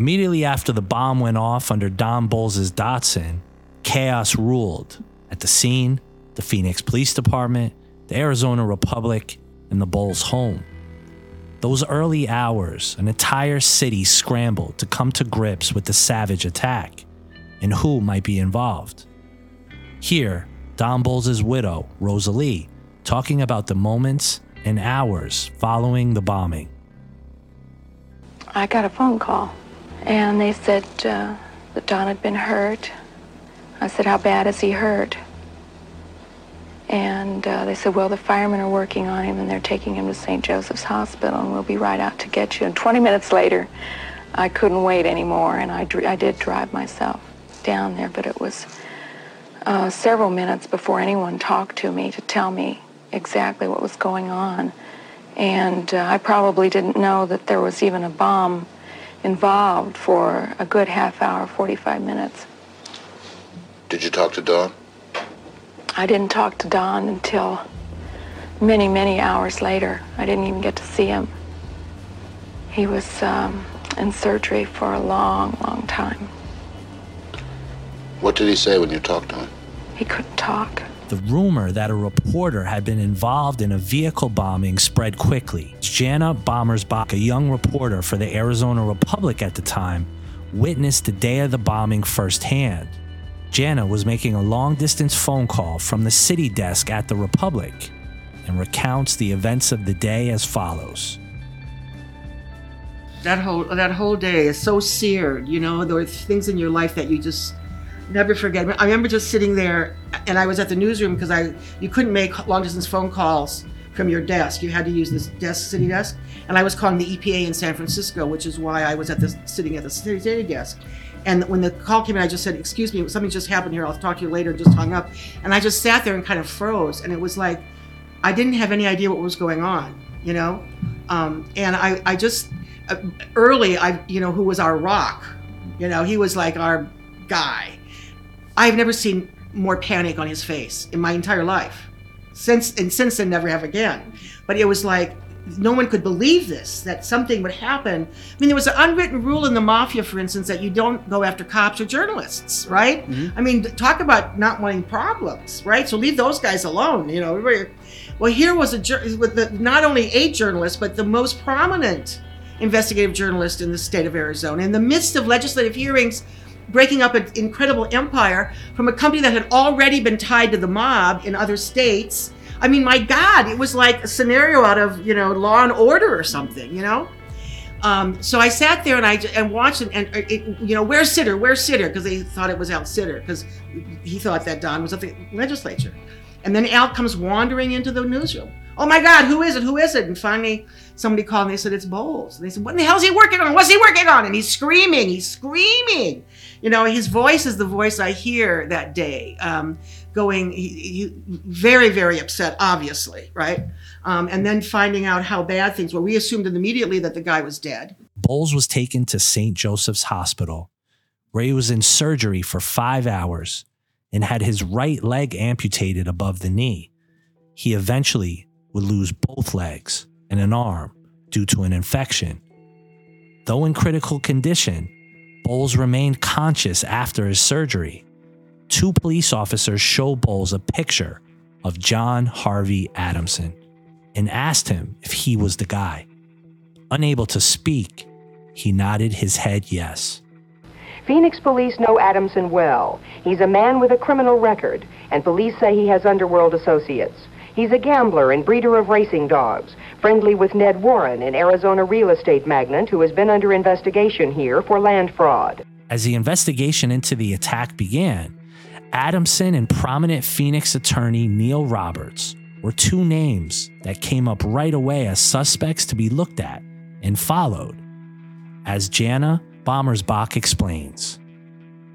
Immediately after the bomb went off under Don Bolles' Datsun, chaos ruled at the scene, the Phoenix Police Department, the Arizona Republic, and the Bolles home. Those early hours, an entire city scrambled to come to grips with the savage attack and who might be involved. Here, Don Bolles' widow, Rosalie, talking about the moments and hours following the bombing. I got a phone call, and they said uh, that Don had been hurt. I said, How bad is he hurt? And uh, they said, Well, the firemen are working on him, and they're taking him to St. Joseph's Hospital, and we'll be right out to get you. And 20 minutes later, I couldn't wait anymore, and I, I did drive myself down there, but it was uh, several minutes before anyone talked to me to tell me exactly what was going on. And uh, I probably didn't know that there was even a bomb involved for a good half hour, 45 minutes. Did you talk to Don? I didn't talk to Don until many, many hours later. I didn't even get to see him. He was um, in surgery for a long, long time. What did he say when you talked to him? He couldn't talk. The rumor that a reporter had been involved in a vehicle bombing spread quickly. Jana Bommersbach, a young reporter for the Arizona Republic at the time, witnessed the day of the bombing firsthand. Jana was making a long distance phone call from the city desk at the Republic and recounts the events of the day as follows. That whole that whole day is so seared, you know, there are things in your life that you just never forget. I remember just sitting there and I was at the newsroom because I you couldn't make long distance phone calls from your desk. You had to use this desk, city desk, and I was calling the EPA in San Francisco, which is why I was at the sitting at the city desk. And when the call came in, I just said, "Excuse me, something just happened here. I'll talk to you later." And just hung up. And I just sat there and kind of froze. And it was like I didn't have any idea what was going on, you know. Um, and I, I just uh, early, I, you know, who was our rock, you know, he was like our guy. I've never seen more panic on his face in my entire life. Since and since then, never have again. But it was like no one could believe this that something would happen. I mean, there was an unwritten rule in the mafia, for instance, that you don't go after cops or journalists, right? Mm-hmm. I mean, talk about not wanting problems, right? So leave those guys alone. You know, well, here was a with the, not only a journalist but the most prominent investigative journalist in the state of Arizona in the midst of legislative hearings breaking up an incredible empire from a company that had already been tied to the mob in other states. I mean, my God, it was like a scenario out of, you know, Law and Order or something, you know? Um, so I sat there and I and watched it, and it, you know, where's Sitter? Where's Sitter? Because they thought it was Al Sitter because he thought that Don was at the legislature. And then Al comes wandering into the newsroom. Oh my God, who is it? Who is it? And finally, somebody called and they said, It's Bolles. And they said, What the hell is he working on? What's he working on? And he's screaming, he's screaming. You know, his voice is the voice I hear that day, um, going he, he, very, very upset, obviously, right? Um, and then finding out how bad things were. We assumed immediately that the guy was dead. Bolles was taken to St. Joseph's Hospital, where he was in surgery for five hours and had his right leg amputated above the knee. He eventually would lose both legs and an arm due to an infection. Though in critical condition, Bolles remained conscious after his surgery. Two police officers show Bolles a picture of John Harvey Adamson and asked him if he was the guy. Unable to speak, he nodded his head yes. Phoenix police know Adamson well. He's a man with a criminal record, and police say he has underworld associates. He's a gambler and breeder of racing dogs, friendly with Ned Warren, an Arizona real estate magnate who has been under investigation here for land fraud. As the investigation into the attack began, Adamson and prominent Phoenix attorney Neil Roberts were two names that came up right away as suspects to be looked at and followed. As Jana Bommersbach explains.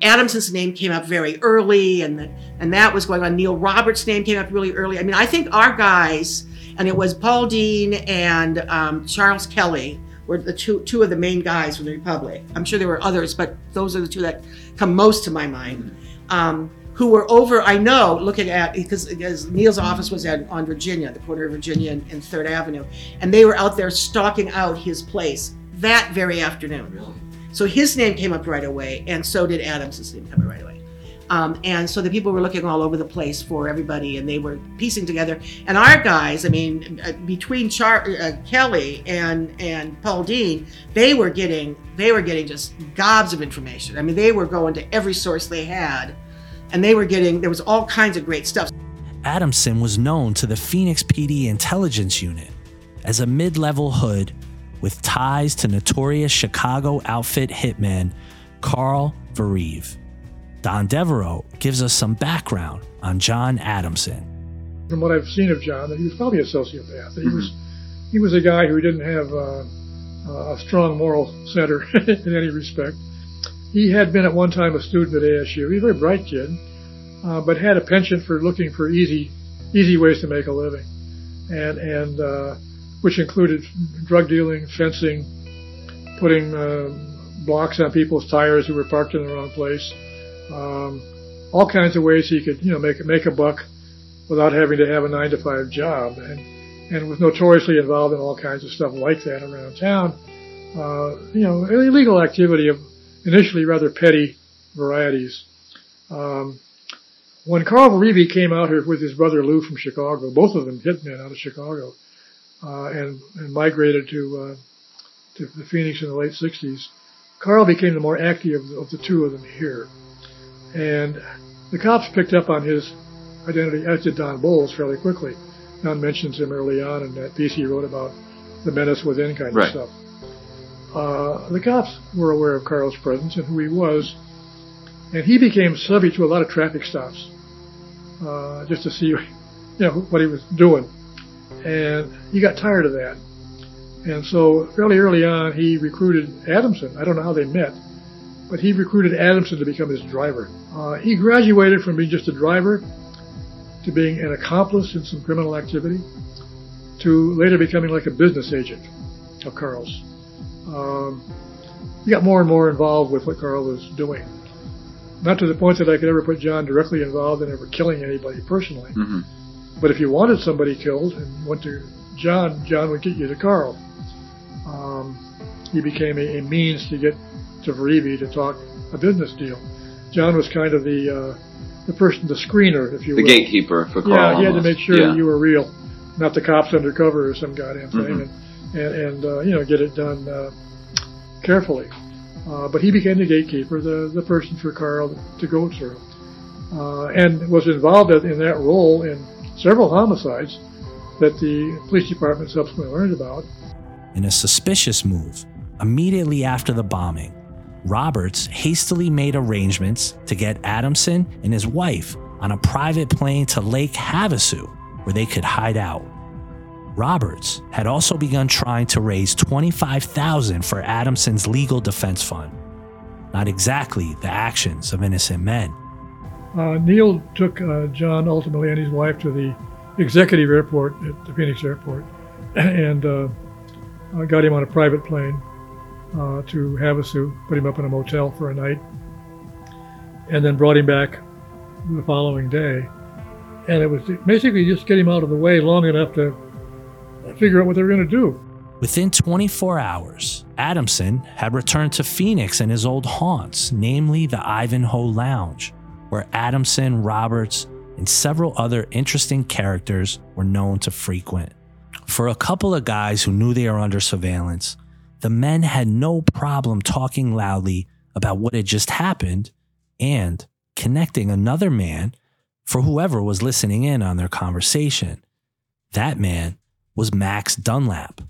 Adamson's name came up very early, and the, and that was going on. Neil Roberts' name came up really early. I mean, I think our guys, and it was Paul Dean and um, Charles Kelly, were the two two of the main guys from the Republic. I'm sure there were others, but those are the two that come most to my mind. Um, who were over, I know, looking at because, because Neil's office was at, on Virginia, the corner of Virginia and, and Third Avenue, and they were out there stalking out his place that very afternoon. So his name came up right away, and so did Adams's name come up right away. Um, and so the people were looking all over the place for everybody, and they were piecing together. And our guys, I mean, uh, between Char- uh, Kelly and and Paul Dean, they were getting they were getting just gobs of information. I mean, they were going to every source they had, and they were getting there was all kinds of great stuff. Adamson was known to the Phoenix PD intelligence unit as a mid level hood with ties to notorious Chicago outfit hitman Carl Verive. Don Devereaux gives us some background on John Adamson. From what I've seen of John, that he was probably a sociopath. He was he was a guy who didn't have uh, a strong moral center in any respect. He had been at one time a student at ASU. He was a very bright kid, uh, but had a penchant for looking for easy easy ways to make a living, and and uh, which included drug dealing, fencing, putting uh, blocks on people's tires who were parked in the wrong place um, all kinds of ways he could, you know, make make a buck without having to have a nine to five job, and and was notoriously involved in all kinds of stuff like that around town. Uh, you know, illegal activity of initially rather petty varieties. Um, when Carl Verive came out here with his brother Lou from Chicago, both of them hitmen out of Chicago, uh, and, and migrated to uh, to the Phoenix in the late 60s, Carl became the more active of the, of the two of them here. And the cops picked up on his identity, as did Don Bolles, fairly quickly. Don mentions him early on in that piece he wrote about the menace within kind right. of stuff. Uh, the cops were aware of Carl's presence and who he was, and he became subject to a lot of traffic stops uh, just to see, you know, what he was doing. And he got tired of that. And so fairly early on, he recruited Adamson. I don't know how they met, but he recruited Adamson to become his driver. Uh, he graduated from being just a driver to being an accomplice in some criminal activity to later becoming like a business agent of Carl's. Um, he got more and more involved with what Carl was doing. Not to the point that I could ever put John directly involved in ever killing anybody personally. Mm-hmm. But if you wanted somebody killed and went to John, John would get you to Carl. Um, he became a, a means to get to Verive to talk a business deal. John was kind of the uh, the person, the screener, if you The will. The gatekeeper for Carl. Yeah, he had to make sure yeah. that you were real, not the cops undercover or some goddamn thing, Mhm. and and, and uh, you know get it done uh, carefully. Uh, but he became the gatekeeper, the the person for Carl to go through, uh, and was involved in that role in several homicides that the police department subsequently learned about. In a suspicious move, immediately after the bombing, Roberts hastily made arrangements to get Adamson and his wife on a private plane to Lake Havasu, where they could hide out. Roberts had also begun trying to raise 25,000 for Adamson's legal defense fund. Not exactly the actions of innocent men. Uh, Neil took uh, John ultimately and his wife to the executive airport at the Phoenix airport and uh, uh, got him on a private plane uh, to Havasu, put him up in a motel for a night, and then brought him back the following day. And it was basically just get him out of the way long enough to figure out what they were going to do. Within 24 hours, Adamson had returned to Phoenix and his old haunts, namely the Ivanhoe Lounge, where Adamson, Roberts, and several other interesting characters were known to frequent. For a couple of guys who knew they were under surveillance, the men had no problem talking loudly about what had just happened and connecting another man for whoever was listening in on their conversation. That man was Max Dunlap,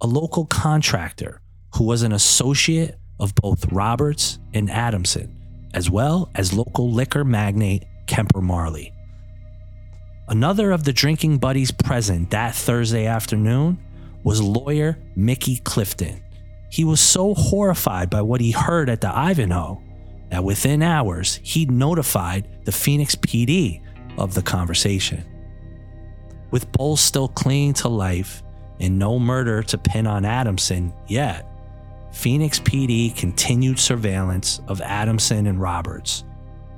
a local contractor who was an associate of both Roberts and Adamson, as well as local liquor magnate Kemper Marley. Another of the drinking buddies present that Thursday afternoon was lawyer Mickey Clifton. He was so horrified by what he heard at the Ivanhoe that within hours he notified the Phoenix PD of the conversation. With Bolles still clinging to life and no murder to pin on Adamson yet, Phoenix PD continued surveillance of Adamson and Roberts,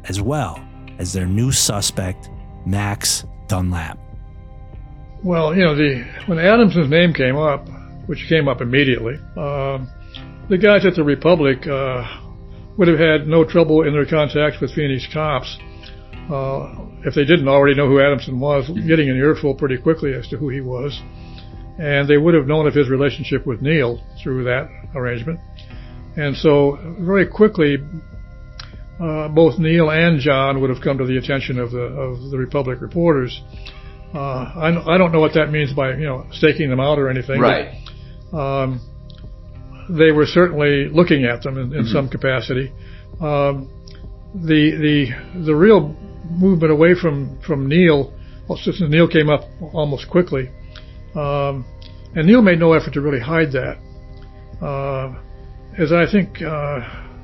as well as their new suspect, Max Dunlap. Well, you know, the when Adamson's name came up, which came up immediately, um, the guys at the Republic uh, would have had no trouble in their contacts with Phoenix cops. Uh, if they didn't already know who Adamson was, getting an earful pretty quickly as to who he was. And they would have known of his relationship with Neil through that arrangement. And so, very quickly, uh, both Neil and John would have come to the attention of the of the Republic reporters. Uh, I, I don't know what that means by you know staking them out or anything. Right. But, um, they were certainly looking at them in, in some capacity. Um, the the the real movement away from from Neil, well, since Neil came up almost quickly, um, and Neil made no effort to really hide that. Uh, as I think uh,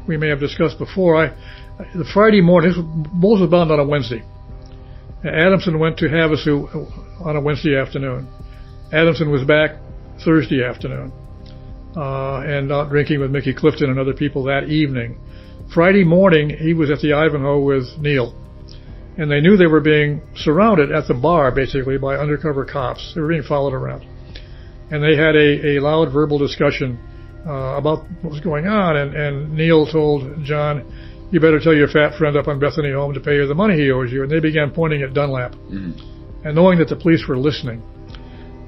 we may have discussed before, I the Friday morning, Bolles was bound on a Wednesday. Adamson went to Havasu on a Wednesday afternoon. Adamson was back Thursday afternoon uh, and out drinking with Mickey Clifton and other people that evening. Friday morning, he was at the Ivanhoe with Neil, and they knew they were being surrounded at the bar basically by undercover cops. They were being followed around, and they had a, a loud verbal discussion uh, about what was going on. And, and Neil told John, "You better tell your fat friend up on Bethany Home to pay you the money he owes you." And they began pointing at Dunlap, and knowing that the police were listening,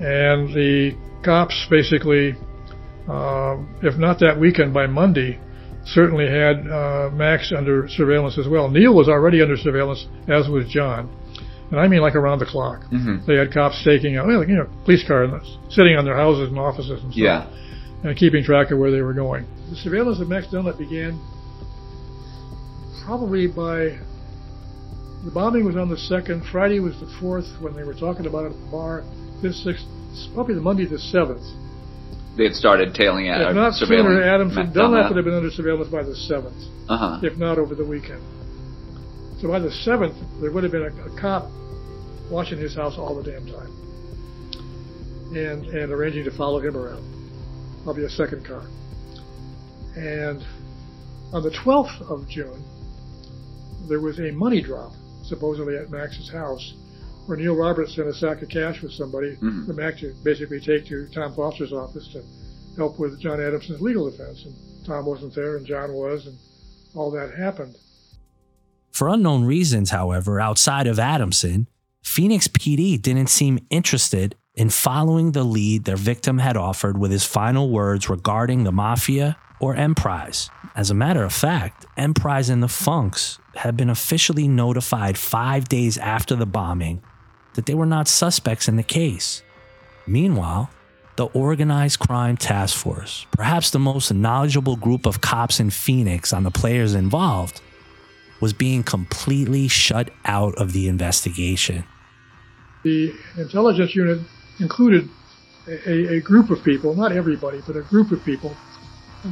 and the cops basically uh, if not that weekend, by Monday, certainly had uh, Max under surveillance as well. Neil was already under surveillance, as was John. And I mean like around the clock. Mhm. They had cops staking out, you know, police cars sitting on their houses and offices and stuff, Yeah. And keeping track of where they were going. The surveillance of Max Dunlap began probably by the bombing was on the second. Friday was the fourth when they were talking about it at the bar. This sixth, probably the Monday the seventh. They had started tailing at If not sooner, Adamson Matt Dunlap would have been under surveillance by the 7th, Uh-huh. if not over the weekend. So by the 7th, there would have been a, a cop watching his house all the damn time and, and arranging to follow him around. Probably a second car. And on the 12th of June, there was a money drop, supposedly at Max's house, where Neil Roberts sent a sack of cash with somebody Mhm. for Max to basically take to Tom Foster's office to help with John Adamson's legal defense. And Tom wasn't there, and John was, and all that happened. For unknown reasons, however, outside of Adamson, Phoenix PD didn't seem interested in following the lead their victim had offered with his final words regarding the mafia or Emprise. As a matter of fact, Emprise and the Funks had been officially notified five days after the bombing that they were not suspects in the case. Meanwhile, the Organized Crime Task Force, perhaps the most knowledgeable group of cops in Phoenix on the players involved, was being completely shut out of the investigation. The intelligence unit included a, a group of people, not everybody, but a group of people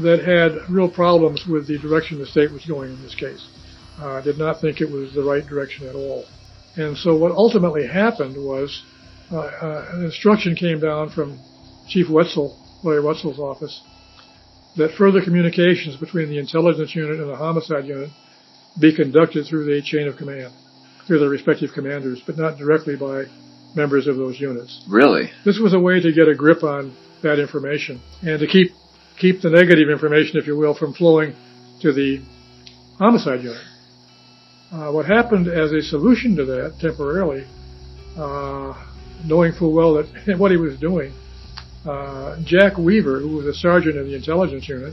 that had real problems with the direction the state was going in this case. Uh, did not think it was the right direction at all. And so what ultimately happened was uh, uh, an instruction came down from Chief Wetzel, Larry Wetzel's office, that further communications between the intelligence unit and the homicide unit be conducted through the chain of command, through their respective commanders, but not directly by members of those units. Really? This was a way to get a grip on that information and to keep keep the negative information, if you will, from flowing to the homicide unit. Uh, what happened as a solution to that temporarily, uh, knowing full well that what he was doing, uh, Jack Weaver, who was a sergeant in the intelligence unit,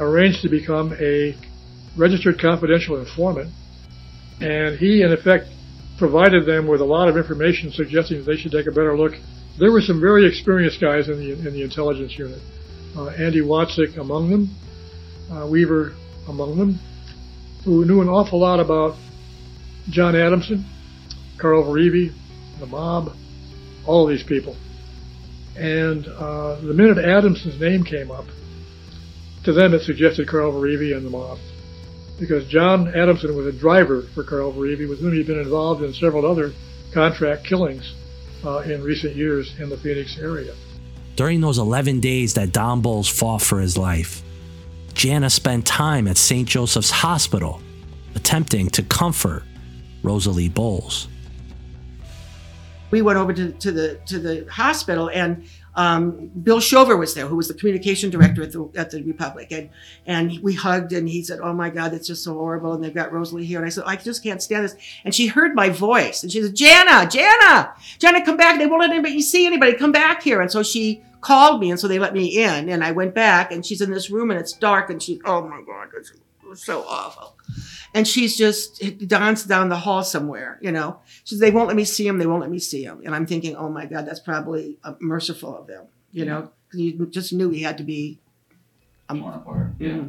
arranged to become a registered confidential informant, and he, in effect, provided them with a lot of information suggesting that they should take a better look. There were some very experienced guys in the in the intelligence unit. Uh, Andy Watzik among them, uh, Weaver among them, who knew an awful lot about John Adamson, Carl Verivi, the mob, all of these people. And uh, the minute Adamson's name came up, to them it suggested Carl Verivi and the mob. Because John Adamson was a driver for Carl Verivi, with whom he'd been involved in several other contract killings uh, in recent years in the Phoenix area. During those 11 days that Don Bolles fought for his life, Jana spent time at St. Joseph's Hospital attempting to comfort Rosalie Bolles. We went over to, to the to the hospital, and um, Bill Shover was there, who was the communication director at the at the Republic, and and we hugged, and he said, "Oh my God, that's just so horrible." And they've got Rosalie here, and I said, "I just can't stand this." And she heard my voice, and she said, "Jana, Jana, Jana, come back! They won't let anybody see anybody. Come back here." And so she called me, and so they let me in, and I went back, and she's in this room, and it's dark, and she, oh my God, it's so awful. And she's just danced down the hall somewhere, you know. She says, they won't let me see him. They won't let me see him. And I'm thinking, oh my God, that's probably uh, merciful of them, you know, because you just knew he had to be. Um, Yeah.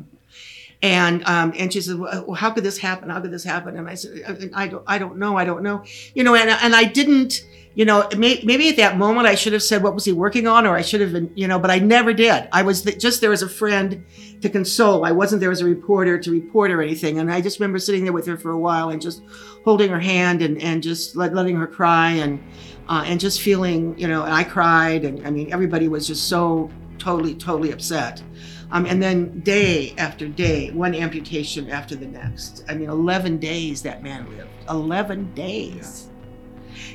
And um, and she said, well, "How could this happen? How could this happen?" And I said, "I, don't, I don't know, I don't know." You know, and and I didn't, you know, may, maybe at that moment I should have said, "What was he working on?" Or I should have been, you know, but I never did. I was just there as a friend to console. I wasn't there as a reporter to report or anything. And I just remember sitting there with her for a while and just holding her hand and and just let, letting her cry and uh, and just feeling, you know, and I cried, and I mean, everybody was just so totally, totally upset. Um, and then day after day, one amputation after the next. I mean, 11 days that man lived. 11 days.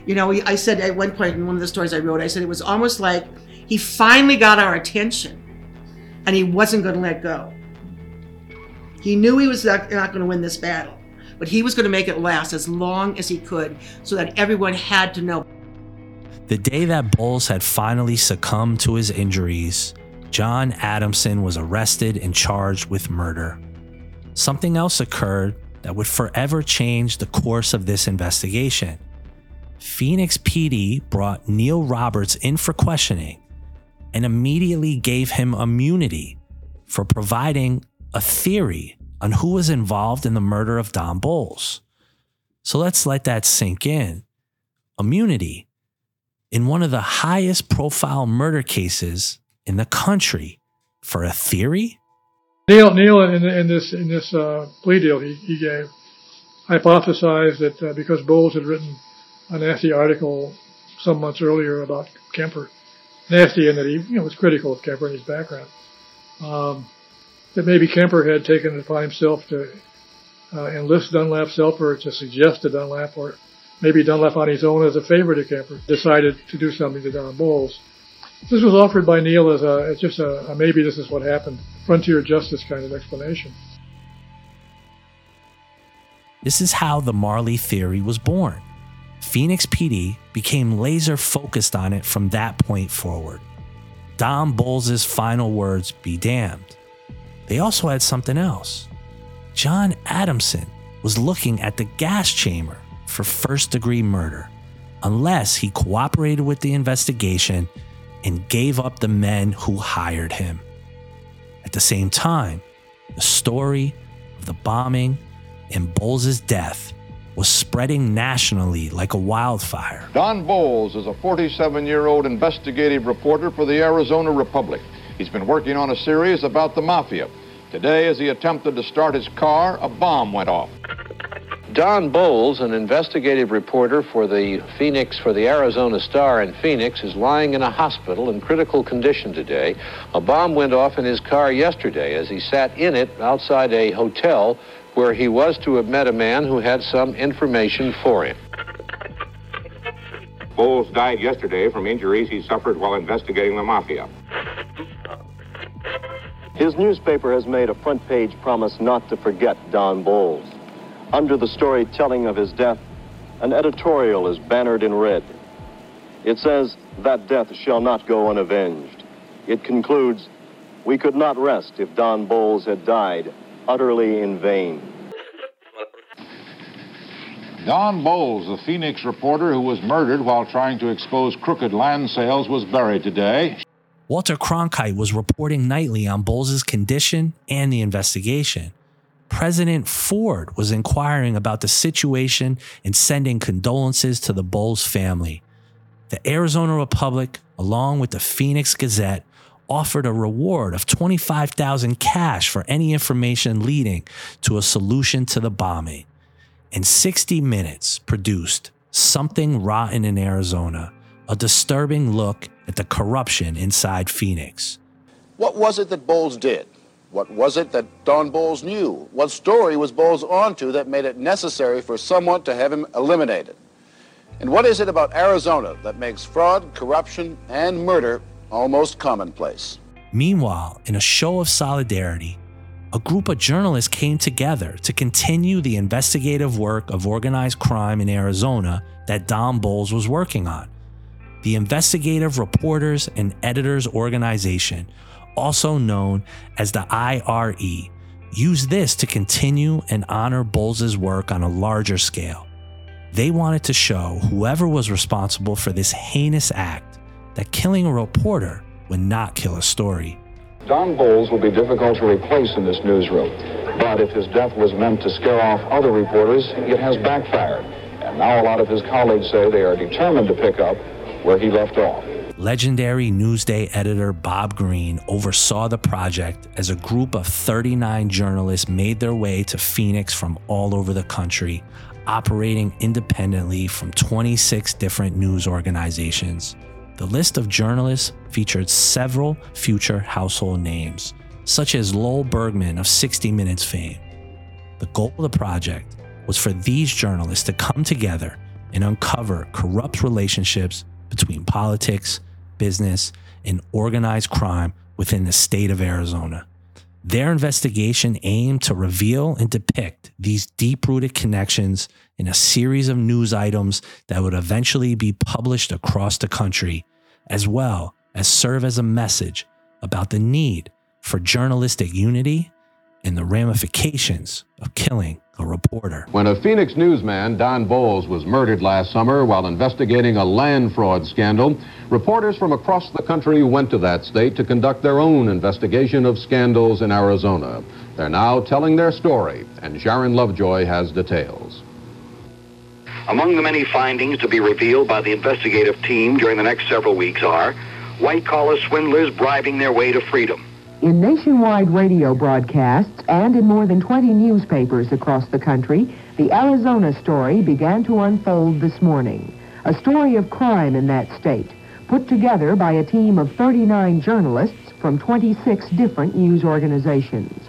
You know, I said at one point in one of the stories I wrote, I said it was almost like he finally got our attention and he wasn't going to let go. He knew he was not, not going to win this battle, but he was going to make it last as long as he could so that everyone had to know. The day that Bolles had finally succumbed to his injuries, John Adamson was arrested and charged with murder. Something else occurred that would forever change the course of this investigation. Phoenix PD brought Neil Roberts in for questioning and immediately gave him immunity for providing a theory on who was involved in the murder of Don Bolles. So let's let that sink in. Immunity in one of the highest profile murder cases in the country for a theory? Neil, Neil, in, in this in this uh, plea deal he, he gave, hypothesized that uh, because Bolles had written a nasty article some months earlier about Kemper, nasty in that he you know was critical of Kemper and his background, um, that maybe Kemper had taken it upon himself to uh, enlist Dunlap Selper to suggest to Dunlap, or maybe Dunlap on his own as a favor to Kemper, decided to do something to Don Bolles. This was offered by Neil as a just a, a maybe this is what happened, frontier justice kind of explanation. This is how the Marley theory was born. Phoenix PD became laser focused on it from that point forward. Don Bolles' final words be damned. They also had something else. John Adamson was looking at the gas chamber for first degree murder, unless he cooperated with the investigation and gave up the men who hired him. At the same time, the story of the bombing and Bolles' death was spreading nationally like a wildfire. Don Bolles is a 47 year old investigative reporter for the Arizona Republic. He's been working on a series about the mafia. Today, as he attempted to start his car, a bomb went off. Don Bolles, an investigative reporter for the Phoenix, for the Arizona Star in Phoenix, is lying in a hospital in critical condition today. A bomb went off in his car yesterday as he sat in it outside a hotel where he was to have met a man who had some information for him. Bolles died yesterday from injuries he suffered while investigating the mafia. His newspaper has made a front page promise not to forget Don Bolles. Under the story telling of his death, an editorial is bannered in red. It says, That death shall not go unavenged. It concludes, We could not rest if Don Bolles had died utterly in vain. Don Bolles, the Phoenix reporter who was murdered while trying to expose crooked land sales, was buried today. Walter Cronkite was reporting nightly on Bolles' condition and the investigation. President Ford was inquiring about the situation and sending condolences to the Bolles family. The Arizona Republic, along with the Phoenix Gazette, offered a reward of 25,000 cash for any information leading to a solution to the bombing. And 60 Minutes produced Something Rotten in Arizona, a disturbing look at the corruption inside Phoenix. What was it that Bolles did? What was it that Don Bolles knew? What story was Bolles onto that made it necessary for someone to have him eliminated? And what is it about Arizona that makes fraud, corruption, and murder almost commonplace? Meanwhile, in a show of solidarity, a group of journalists came together to continue the investigative work of organized crime in Arizona that Don Bolles was working on. The Investigative Reporters and Editors Organization, also known as the IRE, used this to continue and honor Bolles' work on a larger scale. They wanted to show whoever was responsible for this heinous act that killing a reporter would not kill a story. Don Bolles will be difficult to replace in this newsroom. But if his death was meant to scare off other reporters, it has backfired. And now a lot of his colleagues say they are determined to pick up where he left off. Legendary Newsday editor Bob Greene oversaw the project as a group of 39 journalists made their way to Phoenix from all over the country, operating independently from 26 different news organizations. The list of journalists featured several future household names, such as Lowell Bergman of 60 Minutes fame. The goal of the project was for these journalists to come together and uncover corrupt relationships between politics, business, and organized crime within the state of Arizona. Their investigation aimed to reveal and depict these deep rooted connections in a series of news items that would eventually be published across the country, as well as serve as a message about the need for journalistic unity and the ramifications of killing a reporter. When a Phoenix newsman, Don Bolles, was murdered last summer while investigating a land fraud scandal, reporters from across the country went to that state to conduct their own investigation of scandals in Arizona. They're now telling their story, and Sharon Lovejoy has details. Among the many findings to be revealed by the investigative team during the next several weeks are white-collar swindlers bribing their way to freedom, in nationwide radio broadcasts and in more than 20 newspapers across the country, the Arizona story began to unfold this morning. A story of crime in that state, put together by a team of 39 journalists from 26 different news organizations.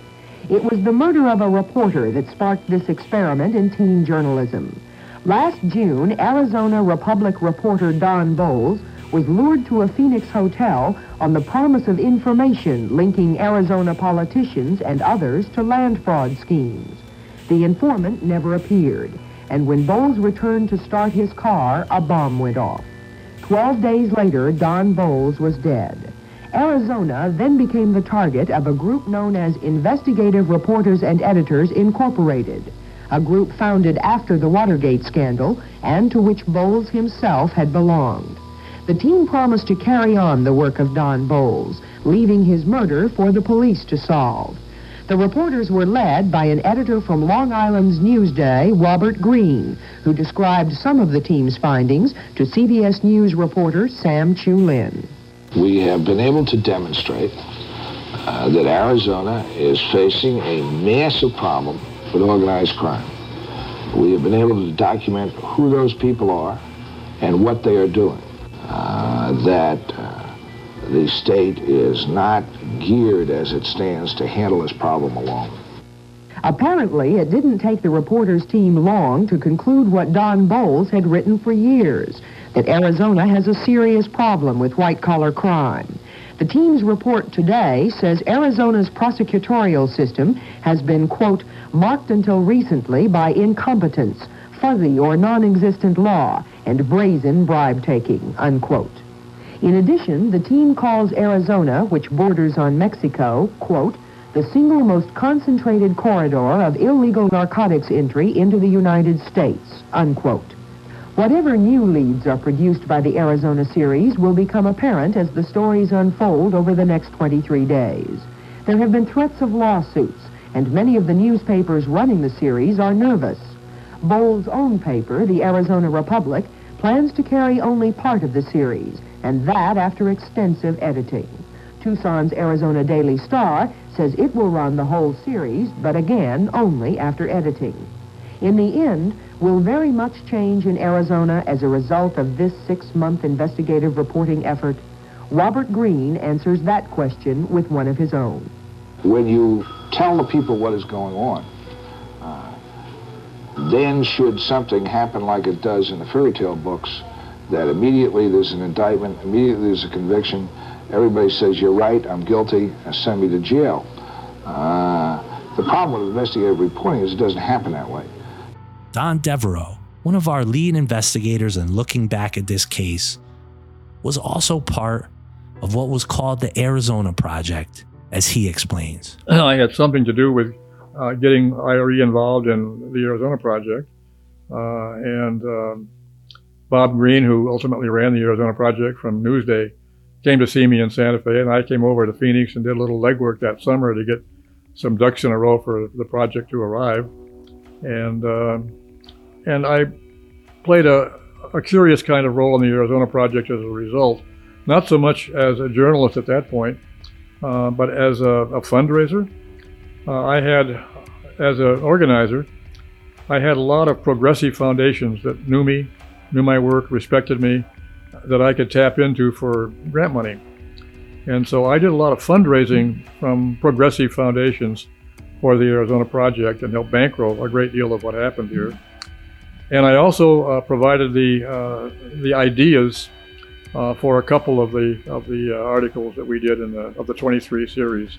It was the murder of a reporter that sparked this experiment in teen journalism. Last June, Arizona Republic reporter Don Bolles was lured to a Phoenix hotel on the promise of information linking Arizona politicians and others to land fraud schemes. The informant never appeared, and when Bolles returned to start his car, a bomb went off. Twelve days later, Don Bolles was dead. Arizona then became the target of a group known as Investigative Reporters and Editors Incorporated, a group founded after the Watergate scandal and to which Bolles himself had belonged. The team promised to carry on the work of Don Bolles, leaving his murder for the police to solve. The reporters were led by an editor from Long Island's Newsday, Robert Greene, who described some of the team's findings to CBS News reporter Sam Chu Lin. We have been able to demonstrate uh, that Arizona is facing a massive problem with organized crime. We have been able to document who those people are and what they are doing that uh, the state is not geared as it stands to handle this problem alone. Apparently, it didn't take the reporters team long to conclude what Don Bolles had written for years, that Arizona has a serious problem with white-collar crime. The team's report today says Arizona's prosecutorial system has been, quote, marked until recently by incompetence, fuzzy or non-existent law, and brazen bribe-taking, unquote. In addition, the team calls Arizona, which borders on Mexico, quote, the single most concentrated corridor of illegal narcotics entry into the United States, unquote. Whatever new leads are produced by the Arizona series will become apparent as the stories unfold over the next 23 days. There have been threats of lawsuits, and many of the newspapers running the series are nervous. Bolles' own paper, the Arizona Republic, plans to carry only part of the series, and that after extensive editing. Tucson's Arizona Daily Star says it will run the whole series, but again, only after editing. In the end, will very much change in Arizona as a result of this six-month investigative reporting effort? Robert Greene answers that question with one of his own. When you tell the people what is going on, then should something happen like it does in the fairy tale books, that immediately there's an indictment, immediately there's a conviction, everybody says, you're right, I'm guilty, send me to jail. Uh, the problem with investigative reporting is it doesn't happen that way. Don Devereaux, one of our lead investigators in looking back at this case, was also part of what was called the Arizona Project, as he explains. I had something to do with uh, getting IRE involved in the Arizona Project. Uh, and um, Bob Greene, who ultimately ran the Arizona Project from Newsday, came to see me in Santa Fe, and I came over to Phoenix and did a little legwork that summer to get some ducks in a row for the project to arrive. And uh, and I played a, a curious kind of role in the Arizona Project as a result, not so much as a journalist at that point, uh, but as a, a fundraiser. Uh, I had, as an organizer, I had a lot of progressive foundations that knew me, knew my work, respected me, that I could tap into for grant money. And so I did a lot of fundraising from progressive foundations for the Arizona Project and helped bankroll a great deal of what happened here. And I also uh, provided the uh, the ideas uh, for a couple of the of the uh, articles that we did in the of the 23 series.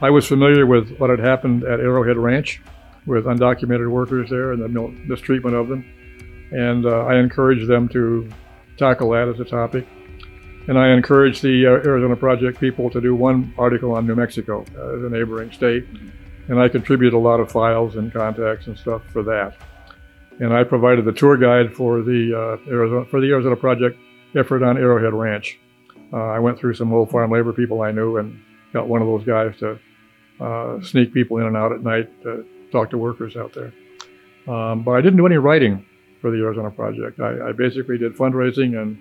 I was familiar with what had happened at Arrowhead Ranch with undocumented workers there and the mistreatment of them, and uh, I encouraged them to tackle that as a topic. And I encouraged the uh, Arizona Project people to do one article on New Mexico a neighboring state, and I contributed a lot of files and contacts and stuff for that and I provided the tour guide for the uh, Arizona for the Arizona Project effort on Arrowhead Ranch. Uh, I went through some old farm labor people I knew and got one of those guys to uh, sneak people in and out at night to talk to workers out there. Um, but I didn't do any writing for the Arizona Project. I, I basically did fundraising and,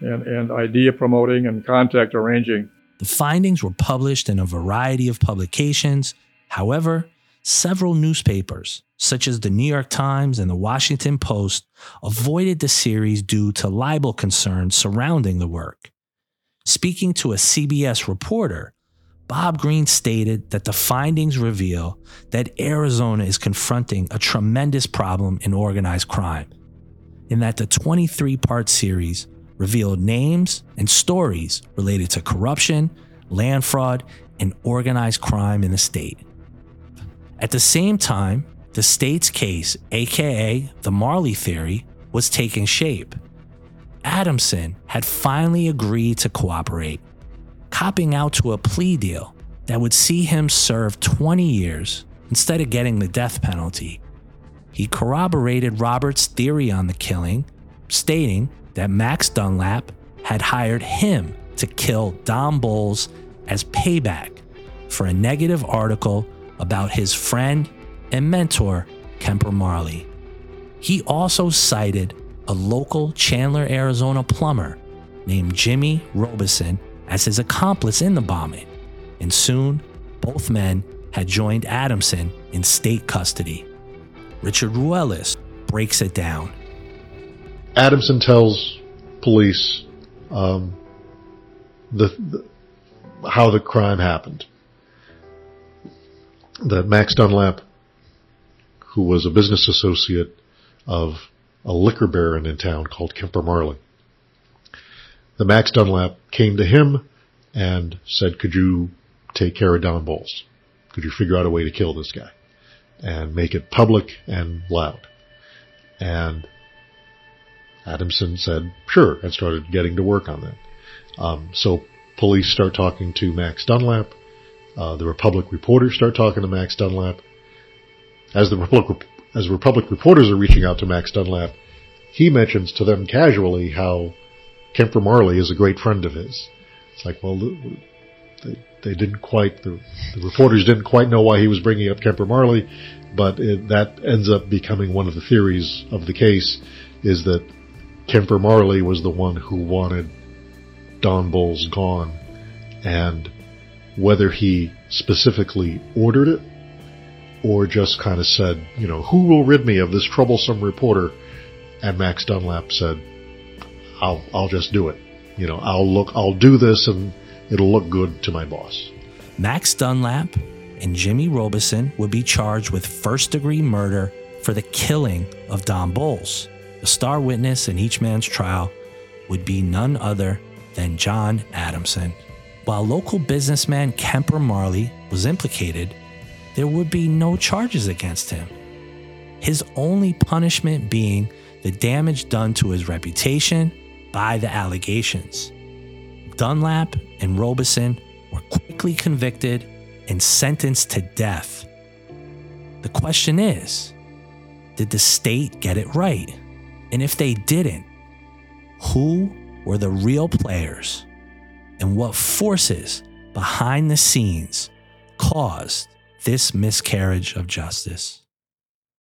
and, and idea promoting and contact arranging. The findings were published in a variety of publications. However, several newspapers, such as the New York Times and the Washington Post, avoided the series due to libel concerns surrounding the work. Speaking to a CBS reporter, Bob Greene stated that the findings reveal that Arizona is confronting a tremendous problem in organized crime, and that the 23 part series revealed names and stories related to corruption, land fraud, and organized crime in the state. At the same time, the state's case, aka the Marley theory, was taking shape. Adamson had finally agreed to cooperate, copping out to a plea deal that would see him serve 20 years instead of getting the death penalty. He corroborated Robert's theory on the killing, stating that Max Dunlap had hired him to kill Don Bolles as payback for a negative article about his friend and mentor, Kemper Marley. He also cited a local Chandler, Arizona plumber named Jimmy Robison as his accomplice in the bombing, and soon both men had joined Adamson in state custody. Richard Ruelas breaks it down. Adamson tells police um, the, the, how the crime happened that Max Dunlap, who was a business associate of a liquor baron in town called Kemper Marley, the Max Dunlap came to him and said, could you take care of Don Bolles? Could you figure out a way to kill this guy and make it public and loud? And Adamson said, sure, and started getting to work on that. Um, so police start talking to Max Dunlap. Uh, the Republic reporters start talking to Max Dunlap. As the Republic, as Republic reporters are reaching out to Max Dunlap, he mentions to them casually how Kemper Marley is a great friend of his. It's like, well, they, they didn't quite, the, the, reporters didn't quite know why he was bringing up Kemper Marley, but it, that ends up becoming one of the theories of the case is that Kemper Marley was the one who wanted Don Bolles gone and whether he specifically ordered it or just kind of said, you know, who will rid me of this troublesome reporter? And Max Dunlap said, I'll, I'll just do it. You know, I'll look, I'll do this and it'll look good to my boss. Max Dunlap and Jimmy Robison would be charged with first degree murder for the killing of Don Bolles. The star witness in each man's trial would be none other than John Adamson. While local businessman Kemper Marley was implicated, there would be no charges against him. His only punishment being the damage done to his reputation by the allegations. Dunlap and Robison were quickly convicted and sentenced to death. The question is did the state get it right? And if they didn't, who were the real players and what forces behind the scenes caused this miscarriage of justice?